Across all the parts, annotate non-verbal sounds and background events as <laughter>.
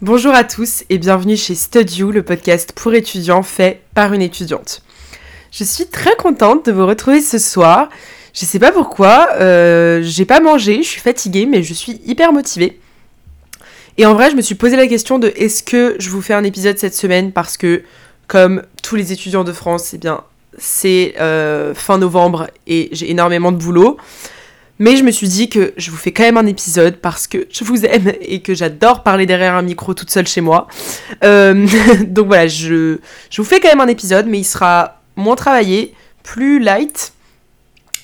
Bonjour à tous et bienvenue chez Studio, le podcast pour étudiants fait par une étudiante. Je suis très contente de vous retrouver ce soir. Je sais pas pourquoi, euh, j'ai pas mangé, je suis fatiguée, mais je suis hyper motivée. Et en vrai, je me suis posé la question de est-ce que je vous fais un épisode cette semaine parce que, comme tous les étudiants de France, eh bien, c'est euh, fin novembre et j'ai énormément de boulot. Mais je me suis dit que je vous fais quand même un épisode parce que je vous aime et que j'adore parler derrière un micro toute seule chez moi. Euh, <laughs> donc voilà, je, je vous fais quand même un épisode, mais il sera moins travaillé, plus light,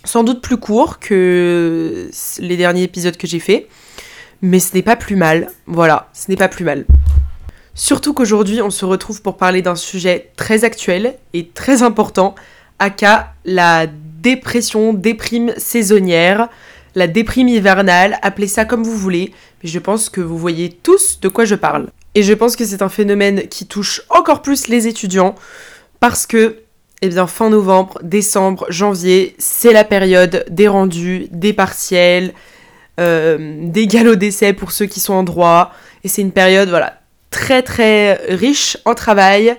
sans doute plus court que les derniers épisodes que j'ai fait. Mais ce n'est pas plus mal. Voilà, ce n'est pas plus mal. Surtout qu'aujourd'hui, on se retrouve pour parler d'un sujet très actuel et très important, aka la dépression, déprime saisonnière, la déprime hivernale, appelez ça comme vous voulez, mais je pense que vous voyez tous de quoi je parle. Et je pense que c'est un phénomène qui touche encore plus les étudiants, parce que, eh bien, fin novembre, décembre, janvier, c'est la période des rendus, des partiels, euh, des galops d'essai pour ceux qui sont en droit, et c'est une période, voilà, très très riche en travail,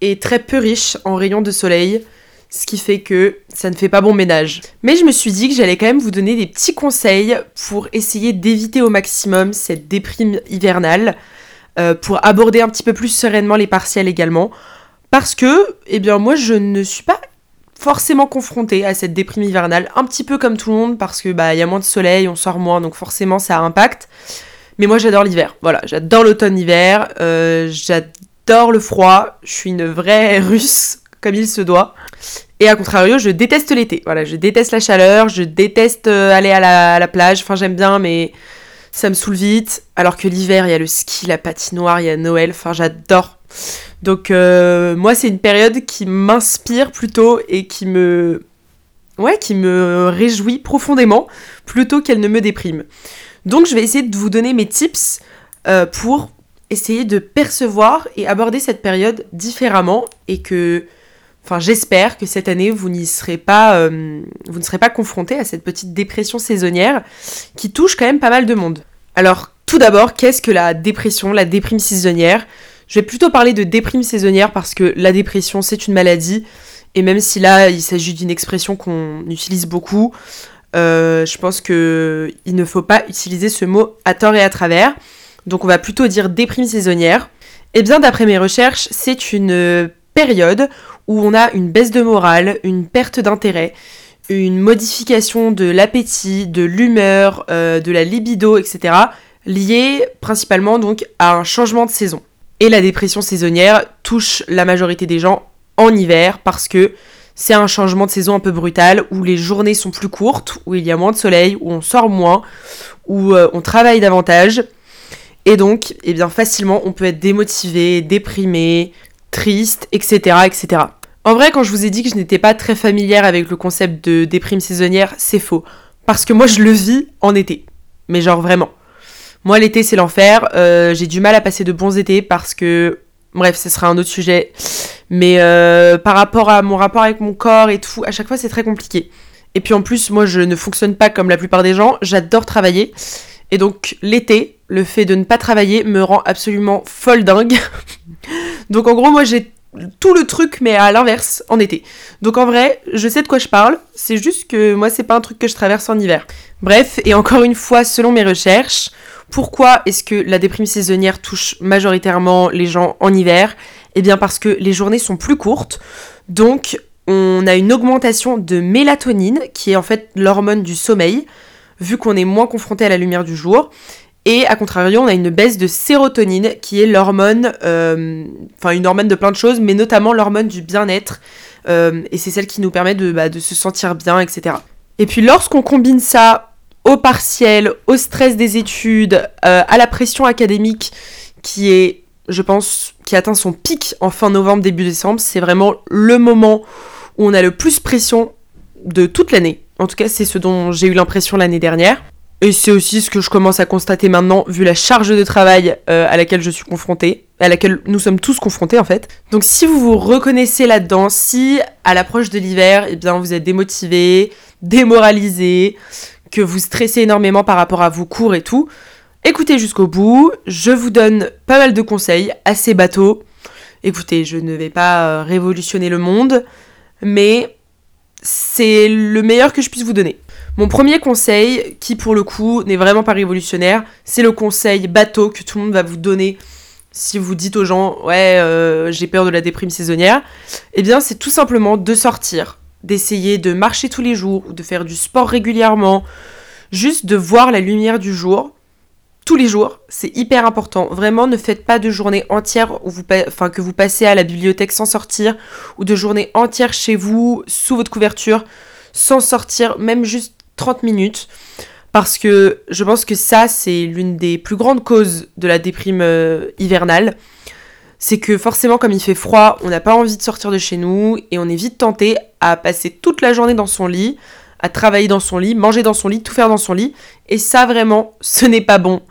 et très peu riche en rayons de soleil ce qui fait que ça ne fait pas bon ménage. Mais je me suis dit que j'allais quand même vous donner des petits conseils pour essayer d'éviter au maximum cette déprime hivernale, euh, pour aborder un petit peu plus sereinement les partiels également, parce que, eh bien, moi, je ne suis pas forcément confrontée à cette déprime hivernale, un petit peu comme tout le monde, parce que bah il y a moins de soleil, on sort moins, donc forcément ça impacte. Mais moi j'adore l'hiver, voilà, j'adore l'automne-hiver, euh, j'adore le froid, je suis une vraie <laughs> russe comme il se doit. Et à contrario, je déteste l'été. Voilà, je déteste la chaleur, je déteste euh, aller à la, plage. Enfin, j'aime bien, mais ça me saoule vite. Alors que l'hiver, il y a le ski, la patinoire, il y a Noël. Enfin, j'adore. Donc, euh, moi, c'est une période qui m'inspire plutôt et qui me. Ouais, qui me réjouit profondément plutôt qu'elle ne me déprime. Donc, je vais essayer de vous donner mes tips euh, pour essayer de percevoir et aborder cette période différemment et que Enfin, j'espère que cette année, vous n'y serez pas, euh, vous ne serez pas confronté à cette petite dépression saisonnière qui touche quand même pas mal de monde. Alors, tout d'abord, qu'est-ce que la dépression, la déprime saisonnière? Je vais plutôt parler de déprime saisonnière parce que la dépression, c'est une maladie. Et même si là, il s'agit d'une expression qu'on utilise beaucoup, euh, je pense qu'il ne faut pas utiliser ce mot à tort et à travers. Donc, on va plutôt dire déprime saisonnière. Eh bien, d'après mes recherches, c'est une période où on a une baisse de morale, une perte d'intérêt, une modification de l'appétit, de l'humeur, euh, de la libido, etc., liée principalement donc à un changement de saison. Et la dépression saisonnière touche la majorité des gens en hiver parce que c'est un changement de saison un peu brutal où les journées sont plus courtes, où il y a moins de soleil, où on sort moins, où euh, on travaille davantage. Et donc, eh bien, facilement, on peut être démotivé, déprimé, triste, etc., etc. En vrai, quand je vous ai dit que je n'étais pas très familière avec le concept de déprime saisonnière, c'est faux. Parce que moi, je le vis en été. Mais genre vraiment. Moi, l'été, c'est l'enfer. Euh, j'ai du mal à passer de bons étés parce que... Bref, ce sera un autre sujet. Mais euh, par rapport à mon rapport avec mon corps et tout, à chaque fois, c'est très compliqué. Et puis en plus, moi, je ne fonctionne pas comme la plupart des gens. J'adore travailler. Et donc, l'été, le fait de ne pas travailler me rend absolument folle dingue. <laughs> Donc en gros, moi j'ai tout le truc, mais à l'inverse, en été. Donc en vrai, je sais de quoi je parle, c'est juste que moi, c'est pas un truc que je traverse en hiver. Bref, et encore une fois, selon mes recherches, pourquoi est-ce que la déprime saisonnière touche majoritairement les gens en hiver? Eh bien parce que les journées sont plus courtes, donc on a une augmentation de mélatonine, qui est en fait l'hormone du sommeil, vu qu'on est moins confronté à la lumière du jour. Et à contrario, on a une baisse de sérotonine, qui est l'hormone, euh, enfin une hormone de plein de choses, mais notamment l'hormone du bien-être. Euh, et c'est celle qui nous permet de, bah, de, se sentir bien, etc. Et puis lorsqu'on combine ça au partiel, au stress des études, euh, à la pression académique, qui est, je pense, qui atteint son pic en fin novembre, début décembre, c'est vraiment le moment où on a le plus pression de toute l'année. En tout cas, c'est ce dont j'ai eu l'impression l'année dernière. Et c'est aussi ce que je commence à constater maintenant, vu la charge de travail euh, à laquelle je suis confrontée, à laquelle nous sommes tous confrontés en fait. Donc si vous vous reconnaissez là-dedans, si à l'approche de l'hiver, eh bien vous êtes démotivé, démoralisé, que vous stressez énormément par rapport à vos cours et tout, Écoutez jusqu'au bout, je vous donne pas mal de conseils, assez bateaux. Écoutez, je ne vais pas euh, révolutionner le monde, mais c'est le meilleur que je puisse vous donner. Mon premier conseil, qui pour le coup n'est vraiment pas révolutionnaire, c'est le conseil bateau que tout le monde va vous donner si vous dites aux gens ouais euh, j'ai peur de la déprime saisonnière. Eh bien c'est tout simplement de sortir, d'essayer de marcher tous les jours ou de faire du sport régulièrement, juste de voir la lumière du jour tous les jours, c'est hyper important. Vraiment, ne faites pas de journée entière où que vous passez à la bibliothèque sans sortir, ou de journée entière chez vous, sous votre couverture, sans sortir, même juste 30 minutes. Parce que je pense que ça, c'est l'une des plus grandes causes de la déprime euh, hivernale. C'est que forcément, comme il fait froid, on n'a pas envie de sortir de chez nous et on est vite tenté à passer toute la journée dans son lit, à travailler dans son lit, manger dans son lit, tout faire dans son lit. Et ça, vraiment, <laughs> ce n'est pas bon.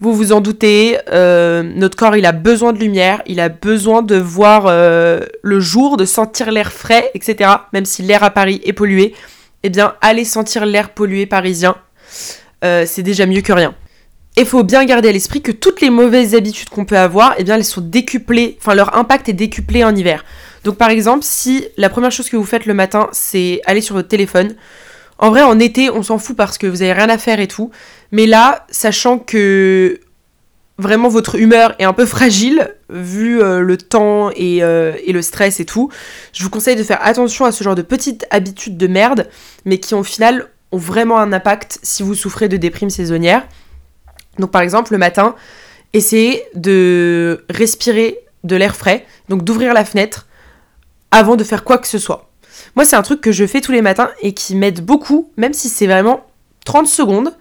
Vous vous en doutez, euh, notre corps, il a besoin de lumière, il a besoin de voir euh, le jour, de sentir l'air frais, etc. Même si l'air à Paris est pollué, eh bien, allez sentir l'air pollué parisien. Euh, c'est déjà mieux que rien. Il faut bien garder à l'esprit que toutes les mauvaises habitudes qu'on peut avoir, eh bien, elles sont décuplées, enfin, leur impact est décuplé en hiver. Donc par exemple, si la première chose que vous faites le matin, c'est aller sur votre téléphone, en vrai, en été, on s'en fout parce que vous avez rien à faire et tout. Mais là, sachant que vraiment votre humeur est un peu fragile, vu euh, le temps et, euh, et, le stress et tout, je vous conseille de faire attention à ce genre de petites habitudes de merde, mais qui au final ont vraiment un impact si vous souffrez de déprime saisonnière. Donc par exemple, le matin, essayez de respirer de l'air frais, donc d'ouvrir la fenêtre avant de faire quoi que ce soit. Moi, c'est un truc que je fais tous les matins et qui m'aide beaucoup, même si c'est vraiment 30 secondes.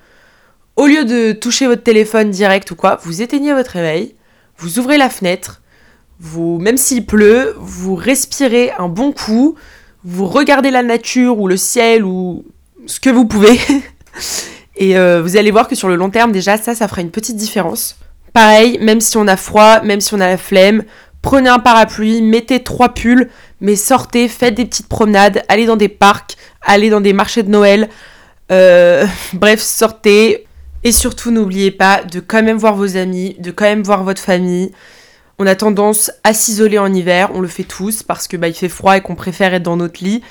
Au lieu de toucher votre téléphone direct ou quoi, vous éteignez votre réveil, vous ouvrez la fenêtre, vous, même s'il pleut, vous respirez un bon coup, vous regardez la nature ou le ciel ou ce que vous pouvez. <laughs> et euh, vous allez voir que sur le long terme, déjà, ça, ça fera une petite différence. Pareil, même si on a froid, même si on a la flemme, prenez un parapluie, mettez trois pulls, mais sortez, faites des petites promenades, allez dans des parcs, allez dans des marchés de Noël. Euh, <laughs> bref, sortez. Et surtout, n'oubliez pas de quand même voir vos amis, de quand même voir votre famille. On a tendance à s'isoler en hiver, on le fait tous parce que bah, il fait froid et qu'on préfère être dans notre lit.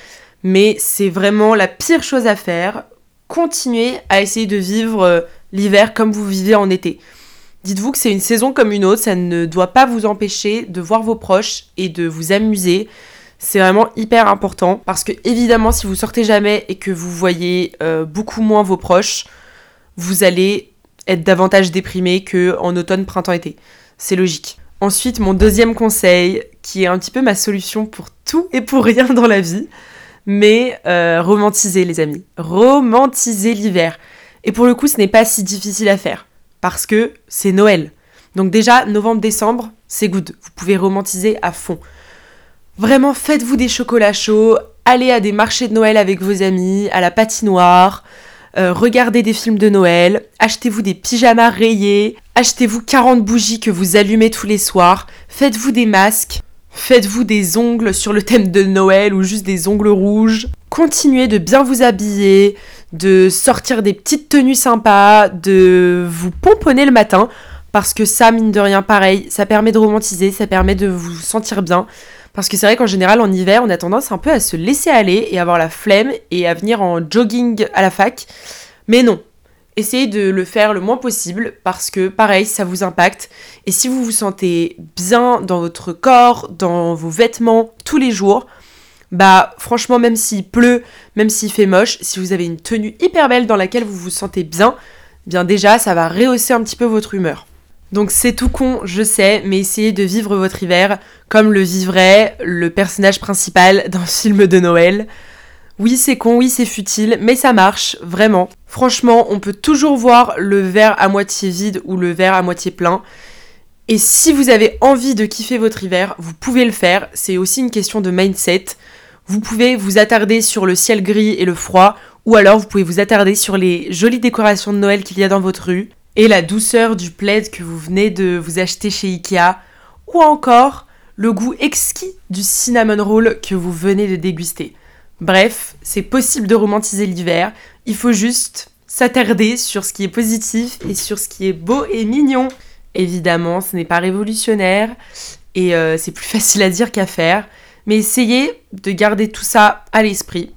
Mais c'est vraiment la pire chose à faire. Continuez à essayer de vivre euh, l'hiver comme vous vivez en été. Dites-vous que c'est une saison comme une autre, ça ne doit pas vous empêcher de voir vos proches et de vous amuser. C'est vraiment hyper important parce que évidemment si vous sortez jamais et que vous voyez euh, beaucoup moins vos proches, vous allez être davantage déprimé que en automne, printemps, été. C'est logique. Ensuite, mon deuxième conseil, qui est un petit peu ma solution pour tout et pour rien dans la vie, mais euh, romantiser les amis. Romantiser l'hiver. Et pour le coup, ce n'est pas si difficile à faire parce que c'est Noël. Donc déjà, novembre-décembre, c'est good. Vous pouvez romantiser à fond. Vraiment, faites-vous des chocolats chauds, allez à des marchés de Noël avec vos amis, à la patinoire, euh, regardez des films de Noël, achetez-vous des pyjamas rayés, achetez-vous 40 bougies que vous allumez tous les soirs, faites-vous des masques, faites-vous des ongles sur le thème de Noël ou juste des ongles rouges. Continuez de bien vous habiller, de sortir des petites tenues sympas, de vous pomponner le matin, parce que ça, mine de rien, pareil, ça permet de romantiser, ça permet de vous sentir bien. Parce que c'est vrai qu'en général, en hiver, on a tendance un peu à se laisser aller et avoir la flemme et à venir en jogging à la fac. Mais non, essayez de le faire le moins possible parce que pareil, ça vous impacte. Et si vous vous sentez bien dans votre corps, dans vos vêtements tous les jours, bah franchement même s'il pleut, même s'il fait moche, si vous avez une tenue hyper belle dans laquelle vous vous sentez bien, bien déjà ça va rehausser un petit peu votre humeur. Donc c'est tout con, je sais, mais essayez de vivre votre hiver comme le vivrait le personnage principal <laughs> d'un film de Noël. Oui, c'est con, oui, c'est futile, mais ça marche, vraiment. Franchement, on peut toujours voir le verre à moitié vide ou le verre à moitié plein. Et si vous avez envie de kiffer votre hiver, vous pouvez le faire. C'est aussi une question de mindset. Vous pouvez vous attarder sur le ciel gris et le froid, ou alors vous pouvez vous attarder sur les jolies décorations de Noël qu'il y a dans votre rue, et la douceur du plaid que vous venez de vous acheter chez Ikea, ou encore le goût exquis du cinnamon roll que vous venez de déguster. Bref, c'est possible de romantiser l'hiver, il faut juste s'attarder sur ce qui est positif et sur ce qui est beau et mignon. Évidemment, ce n'est pas révolutionnaire et euh, c'est plus <laughs> facile à dire qu'à faire, mais essayez de garder tout ça à l'esprit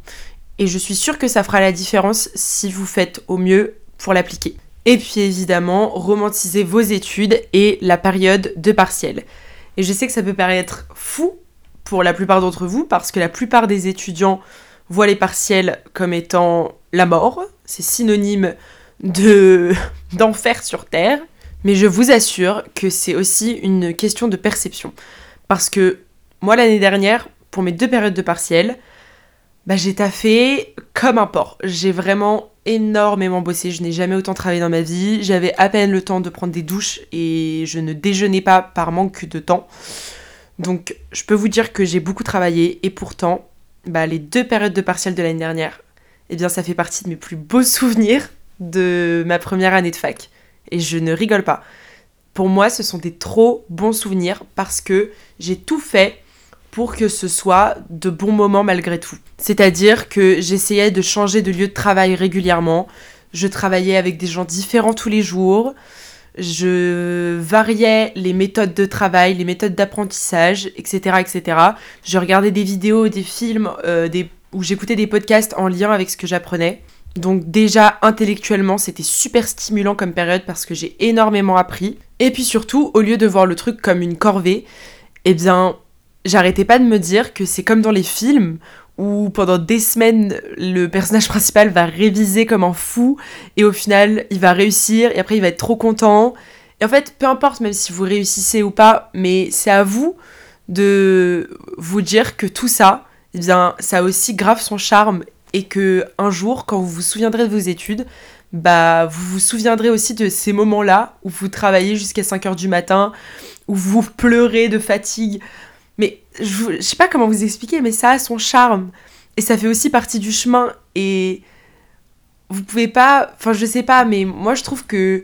et je suis sûre que ça fera la différence si vous faites au mieux pour l'appliquer. Et puis évidemment, romantisez vos études et la période de partiel. Et je sais que ça peut paraître fou pour la plupart d'entre vous parce que la plupart des étudiants voient les partiels comme étant la mort, c'est synonyme de <laughs> d'enfer sur terre, mais je vous assure que c'est aussi une question de perception parce que moi l'année dernière pour mes deux périodes de partiel, bah, j'ai taffé comme un porc. J'ai vraiment énormément bossé. Je n'ai jamais autant travaillé dans ma vie. J'avais à peine le temps de prendre des douches et je ne déjeunais pas par manque de temps. Donc, je peux vous dire que j'ai beaucoup travaillé et pourtant, bah, les deux périodes de partiel de l'année dernière, eh bien, ça fait partie de mes plus beaux souvenirs de ma première année de fac. Et je ne rigole pas. Pour moi, ce sont des trop bons souvenirs parce que j'ai tout fait pour que ce soit de bons moments malgré tout. C'est-à-dire que j'essayais de changer de lieu de travail régulièrement, je travaillais avec des gens différents tous les jours, je variais les méthodes de travail, les méthodes d'apprentissage, etc., etc. Je regardais des vidéos, des films, euh, des... où j'écoutais des podcasts en lien avec ce que j'apprenais. Donc déjà intellectuellement c'était super stimulant comme période parce que j'ai énormément appris. Et puis surtout au lieu de voir le truc comme une corvée, eh bien j'arrêtais pas de me dire que c'est comme dans les films où pendant des semaines le personnage <laughs> principal va réviser comme un fou et au final il va réussir et après il va être trop content. Et en fait, peu importe même si vous réussissez ou pas, mais c'est à vous de vous dire que tout ça, eh bien, ça a aussi grave son charme et que un jour, quand vous vous souviendrez de vos études, bah, vous vous souviendrez aussi de ces moments-là où vous travaillez jusqu'à 5h du matin, où vous pleurez de fatigue, mais je, je sais pas comment vous expliquer, mais ça a son charme. Et ça fait aussi partie du chemin. Et vous pouvez pas. Enfin, je sais pas, mais moi je trouve que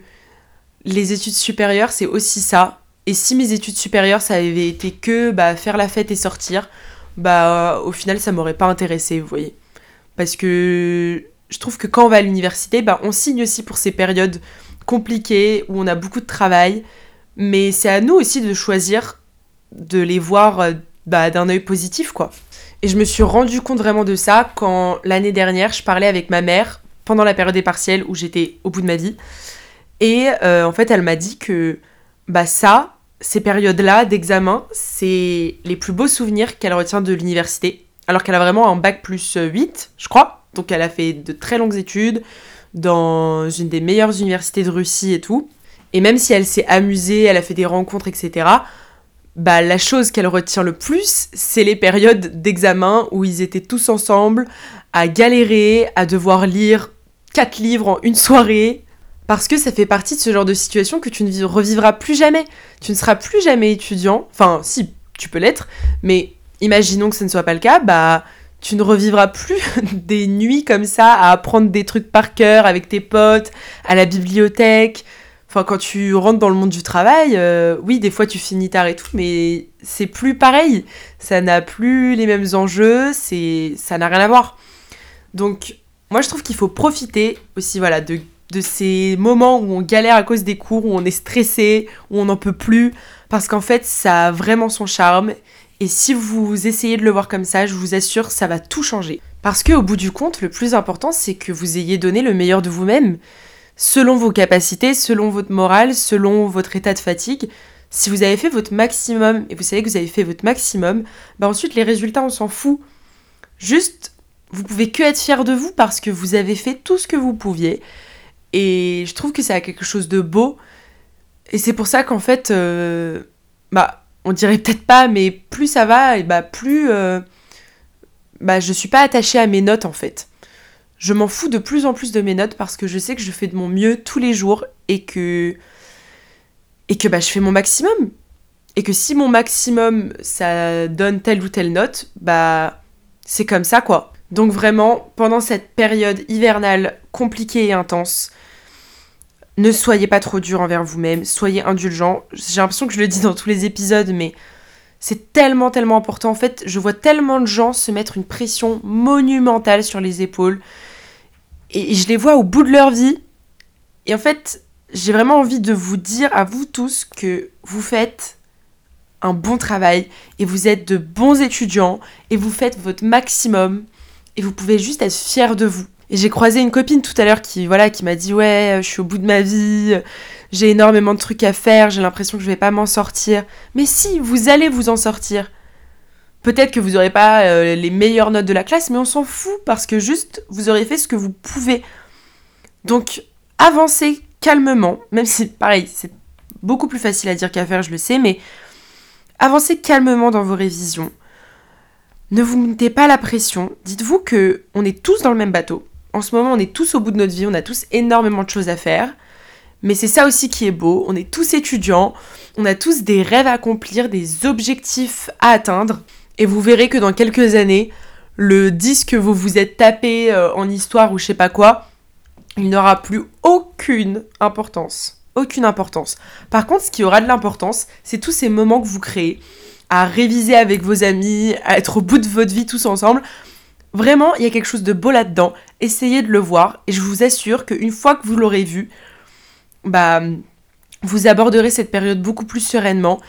les études supérieures, c'est aussi ça. Et si mes études supérieures, ça avait été que bah, faire la fête et sortir, bah au final, ça m'aurait pas intéressé, vous voyez. Parce que je trouve que quand on va à l'université, bah, on signe aussi pour ces périodes compliquées où on a beaucoup de travail. Mais c'est à nous aussi de choisir de les voir euh, bah, d'un œil positif, quoi. Et je me suis rendu compte vraiment de ça quand l'année dernière, je parlais avec ma mère pendant la période des partiels où j'étais au bout de ma vie. Et euh, en fait, elle m'a dit que bah ça, ces périodes-là d'examen, c'est les plus beaux souvenirs qu'elle retient de l'université. Alors qu'elle a vraiment un bac plus 8, je crois. Donc elle a fait de très longues études dans une des meilleures universités de Russie et tout. Et même si elle s'est amusée, elle a fait des rencontres, etc., bah, la chose qu'elle retient le plus, c'est les périodes d'examen où ils étaient tous ensemble à galérer, à devoir lire quatre livres en une soirée. Parce que ça fait partie de ce genre de situation que tu ne revivras plus jamais. Tu ne seras plus jamais étudiant. Enfin, si, tu peux l'être, mais imaginons que ce ne soit pas le cas, bah tu ne revivras plus <laughs> des nuits comme ça à apprendre des trucs par cœur avec tes potes, à la bibliothèque, Enfin, quand tu rentres dans le monde du travail, euh, oui, des fois tu finis tard et tout, mais c'est plus pareil. Ça n'a plus les mêmes enjeux, c'est, ça n'a rien à voir. Donc, moi, je trouve qu'il faut profiter aussi, voilà, de, de ces moments où on galère à cause des cours, où on est stressé, où on n'en peut plus, parce qu'en fait, ça a vraiment son charme. Et si vous essayez de le voir comme ça, je vous assure, ça va tout changer. Parce qu'au bout du compte, le plus important, c'est que vous ayez donné le meilleur de vous-même selon vos capacités, selon votre morale, selon votre état de fatigue. Si vous avez fait votre maximum et vous savez que vous avez fait votre maximum, bah ensuite les résultats on s'en fout. Juste, vous pouvez que être fier de vous parce que vous avez fait tout ce que vous pouviez. Et je trouve que ça a quelque chose de beau. Et c'est pour ça qu'en fait, euh, bah, on dirait peut-être pas, mais plus ça va, et bah plus, euh, bah, je suis pas attachée à mes notes en fait je m'en fous de plus en plus de mes notes parce que je sais que je fais de mon mieux tous les jours et que et que bah je fais mon maximum. Et que si mon maximum ça donne telle ou telle note bah c'est comme ça quoi. Donc vraiment pendant cette période hivernale compliquée et intense ne soyez pas trop dur envers vous-même soyez indulgent. J'ai l'impression que je le dis dans tous les épisodes mais c'est tellement, tellement important. En fait, je vois tellement de gens se mettre une pression monumentale sur les épaules et je les vois au bout de leur vie. Et en fait, j'ai vraiment envie de vous dire à vous tous que vous faites un bon travail et vous êtes de bons étudiants et vous faites votre maximum et vous pouvez juste être fiers de vous. Et j'ai croisé une copine tout à l'heure qui voilà qui m'a dit ouais je suis au bout de ma vie, j'ai énormément de trucs à faire, j'ai l'impression que je vais pas m'en sortir. Mais si, vous allez vous en sortir. Peut-être que vous n'aurez pas euh, les meilleures notes de la classe, mais on s'en fout parce que juste vous aurez fait ce que vous pouvez. Donc avancez calmement, même si pareil, c'est beaucoup plus facile à dire qu'à faire, je le sais, mais avancez calmement dans vos révisions. Ne vous mettez pas la pression. Dites-vous que on est tous dans le même bateau. En ce moment, on est tous au bout de notre vie, on a tous énormément de choses à faire. Mais c'est ça aussi qui est beau. On est tous étudiants, on a tous des rêves à accomplir, des objectifs à atteindre. Et vous verrez que dans quelques années, le disque que vous vous êtes tapé euh, en histoire ou je sais pas quoi, il n'aura plus aucune importance. Aucune importance. Par contre, ce qui aura de l'importance, c'est tous ces moments que vous créez, à réviser avec vos amis, à être au bout de votre vie tous ensemble. Vraiment, il y a quelque chose de beau là-dedans. Essayez de le voir et je vous assure qu'une fois que vous l'aurez vu, bah, vous aborderez cette période beaucoup plus sereinement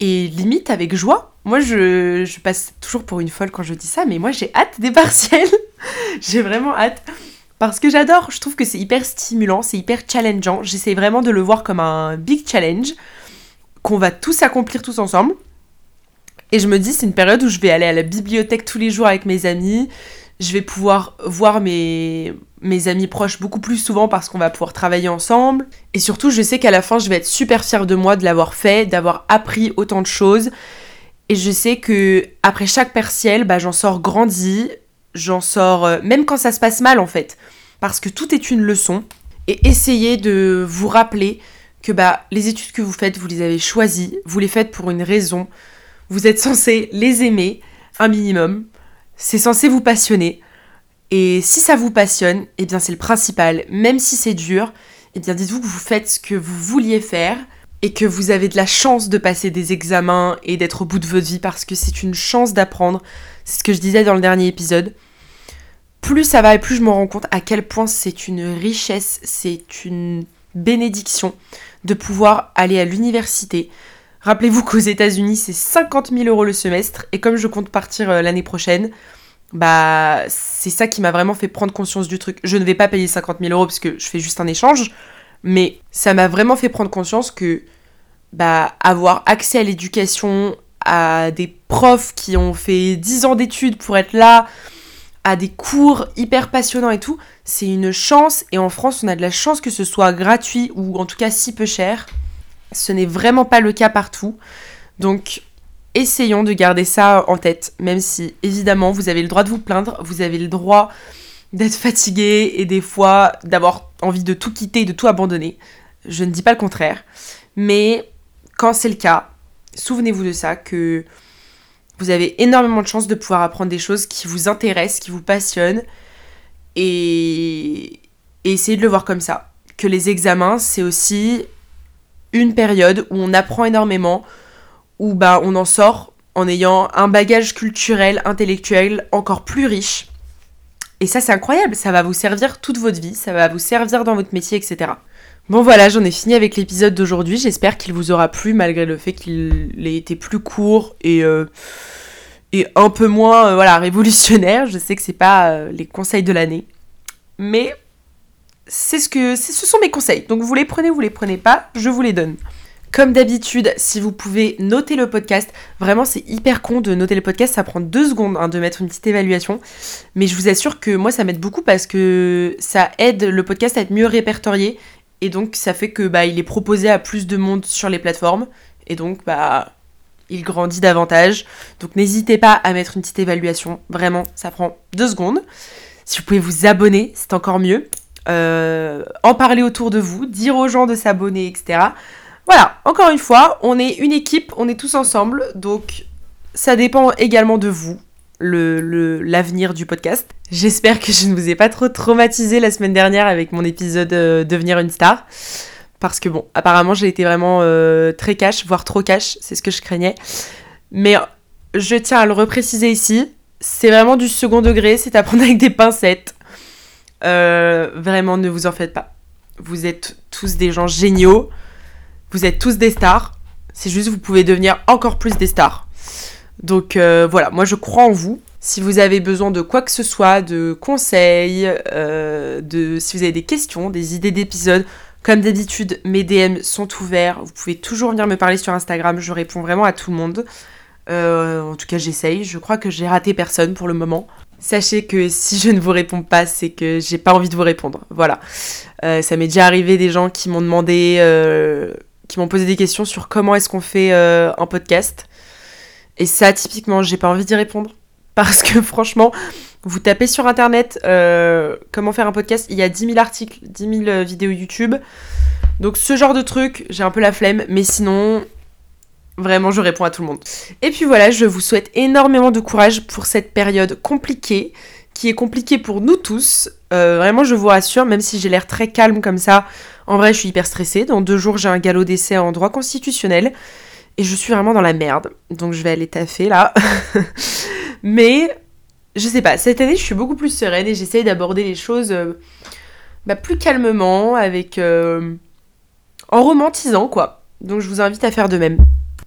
et limite avec joie. Moi, je, passe toujours pour une folle quand je dis ça, mais moi, j'ai hâte des partiels. <laughs> j'ai vraiment hâte. Parce que j'adore, je trouve que c'est hyper stimulant, c'est hyper challengeant. J'essaie vraiment de le voir comme un big challenge qu'on va tous accomplir tous ensemble. Et je me dis, c'est une période où je vais aller à la bibliothèque tous les jours avec mes amis. Je vais pouvoir voir mes amis proches beaucoup plus souvent parce qu'on va pouvoir travailler ensemble. Et surtout, je sais qu'à la fin, je vais être super fière de moi de l'avoir fait, d'avoir appris autant de choses. Et je sais que après chaque partiel, bah, j'en sors grandi, j'en sors, euh, même quand ça se passe mal en fait, parce que tout est une leçon. Et essayez de vous rappeler que bah, les études que vous faites, vous les avez choisies, vous les faites pour une raison, vous êtes censé les aimer un minimum, c'est censé vous passionner. Et si ça vous passionne, eh bien c'est le principal, même si c'est dur, eh bien dites-vous que vous faites ce que vous vouliez faire et que vous avez de la chance de passer des examens et d'être au bout de votre vie parce que c'est une chance d'apprendre. C'est ce que je disais dans le dernier épisode. Plus ça va et plus je me rends compte à quel point c'est une richesse, c'est une bénédiction de pouvoir aller à l'université. Rappelez-vous qu'aux États-Unis, c'est 50 000 euros le semestre et comme je compte partir euh, l'année prochaine, bah c'est ça qui m'a vraiment fait prendre conscience du truc. Je ne vais pas payer 50 000 euros parce que je fais juste un échange, mais ça m'a vraiment fait prendre conscience que bah avoir accès à l'éducation, à des profs qui ont fait 10 ans d'études pour être là, à des cours hyper passionnants et tout, c'est une chance. Et en France, on a de la chance que ce soit gratuit ou en tout cas si peu cher. Ce n'est vraiment pas le cas partout. Donc, essayons de garder ça en tête, même si évidemment vous avez le droit de vous plaindre, vous avez le droit d'être fatigué et des fois d'avoir envie de tout quitter, de tout abandonner. Je ne dis pas le contraire, mais quand c'est le cas, souvenez-vous de ça, que vous avez énormément de chance de pouvoir apprendre des choses qui vous intéressent, qui vous passionnent, et, essayez de le voir comme ça. Que les examens, c'est aussi une période où on apprend énormément, où bah, on en sort en ayant un bagage culturel, intellectuel encore plus riche. Et ça, c'est incroyable, ça va vous servir toute votre vie, ça va vous servir dans votre métier, etc. Bon voilà, j'en ai fini avec l'épisode d'aujourd'hui. J'espère qu'il vous aura plu malgré le fait qu'il ait été plus court et, euh, un peu moins euh, voilà, révolutionnaire. Je sais que c'est pas euh, les conseils de l'année. Mais c'est ce que ce sont mes conseils. Donc vous les prenez ou vous les prenez pas, je vous les donne. Comme d'habitude, si vous pouvez noter le podcast, vraiment c'est hyper con de noter le podcast, ça prend deux secondes hein, de mettre une petite évaluation. Mais je vous assure que moi ça m'aide beaucoup parce que ça aide le podcast à être mieux répertorié et donc ça fait que bah, il est proposé à plus de monde sur les plateformes et donc bah il grandit davantage. Donc n'hésitez pas à mettre une petite évaluation, vraiment ça prend deux secondes. Si vous pouvez vous abonner, c'est encore mieux. Euh, en parler autour de vous, dire aux gens de s'abonner, etc. Voilà, encore une fois, on est une équipe, on est tous ensemble, donc ça dépend également de vous, l'avenir du podcast. J'espère que je ne vous ai pas trop traumatisé la semaine dernière avec mon épisode euh, Devenir une star. Parce que bon, apparemment j'ai été vraiment euh, très cash, voire trop cash, c'est ce que je craignais. Mais je tiens à le repréciser ici, c'est vraiment du second degré, c'est à prendre avec des pincettes. Euh, vraiment, ne vous en faites pas. Vous êtes tous des gens géniaux. Vous êtes tous des stars. C'est juste vous pouvez devenir encore plus des stars. Donc euh, voilà, moi je crois en vous. Si vous avez besoin de quoi que ce soit, de conseils, euh, de si vous avez des questions, des idées d'épisodes, comme d'habitude, mes DM sont ouverts. Vous pouvez toujours venir me parler sur Instagram. Je réponds vraiment à tout le monde. Euh, en tout cas, j'essaye. Je crois que j'ai raté personne pour le moment. Sachez que si je ne vous réponds pas, c'est que j'ai pas envie de vous répondre. Voilà. Ça m'est déjà arrivé des gens qui m'ont demandé, qui m'ont posé des questions sur comment est-ce qu'on fait un podcast. Et ça, typiquement, j'ai pas envie d'y répondre. <laughs> Parce que franchement, vous tapez sur internet comment faire un podcast, il y a 10 000 articles, 10 000 vidéos YouTube. Donc ce genre de truc, j'ai un peu la flemme, mais sinon, Vraiment, je réponds à tout le monde. Et puis voilà, je vous souhaite énormément de courage pour cette période compliquée, qui est compliquée pour nous tous. Euh, vraiment, je vous rassure, même si j'ai l'air très calme comme ça, en vrai, je suis hyper stressée. Dans deux jours, j'ai un galop d'essai en droit constitutionnel. Et je suis vraiment dans la merde. Donc je vais aller taffer là. <laughs> Mais, je sais pas, cette année, je suis beaucoup plus sereine et j'essaye d'aborder les choses euh, bah, plus calmement, avec... Euh, en romantisant, quoi. Donc je vous invite à faire de même.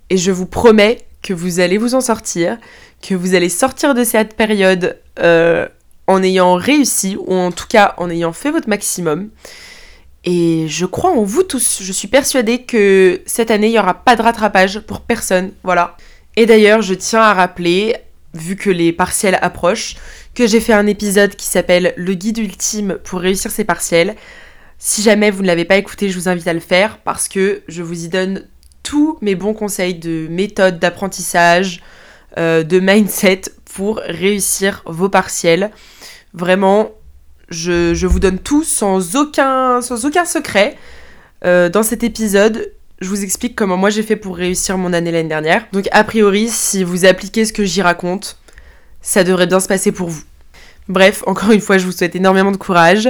Et je vous promets que vous allez vous en sortir, que vous allez sortir de cette période en ayant réussi, ou en tout cas en ayant fait votre maximum. Et je crois en vous tous. Je suis persuadée que cette année, il n'y aura pas de rattrapage pour personne. Voilà. Et d'ailleurs, je tiens à rappeler, vu que les partiels approchent, que j'ai fait un épisode qui s'appelle Le guide ultime pour réussir ses partiels. Si jamais vous ne l'avez pas écouté, je vous invite à le faire parce que je vous y donne tous mes bons conseils de méthode d'apprentissage, euh, de mindset pour réussir vos partiels. Vraiment, je, vous donne tout sans aucun, sans aucun secret. Euh, dans cet épisode, je vous explique comment moi j'ai fait pour réussir mon année l'année dernière. Donc a priori, si vous appliquez ce que j'y raconte, ça devrait bien se passer pour vous. Bref, encore une fois, je vous souhaite énormément de courage.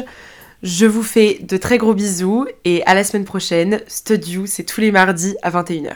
Je vous fais de très gros bisous et à la semaine prochaine. Studio, c'est tous les mardis à 21h.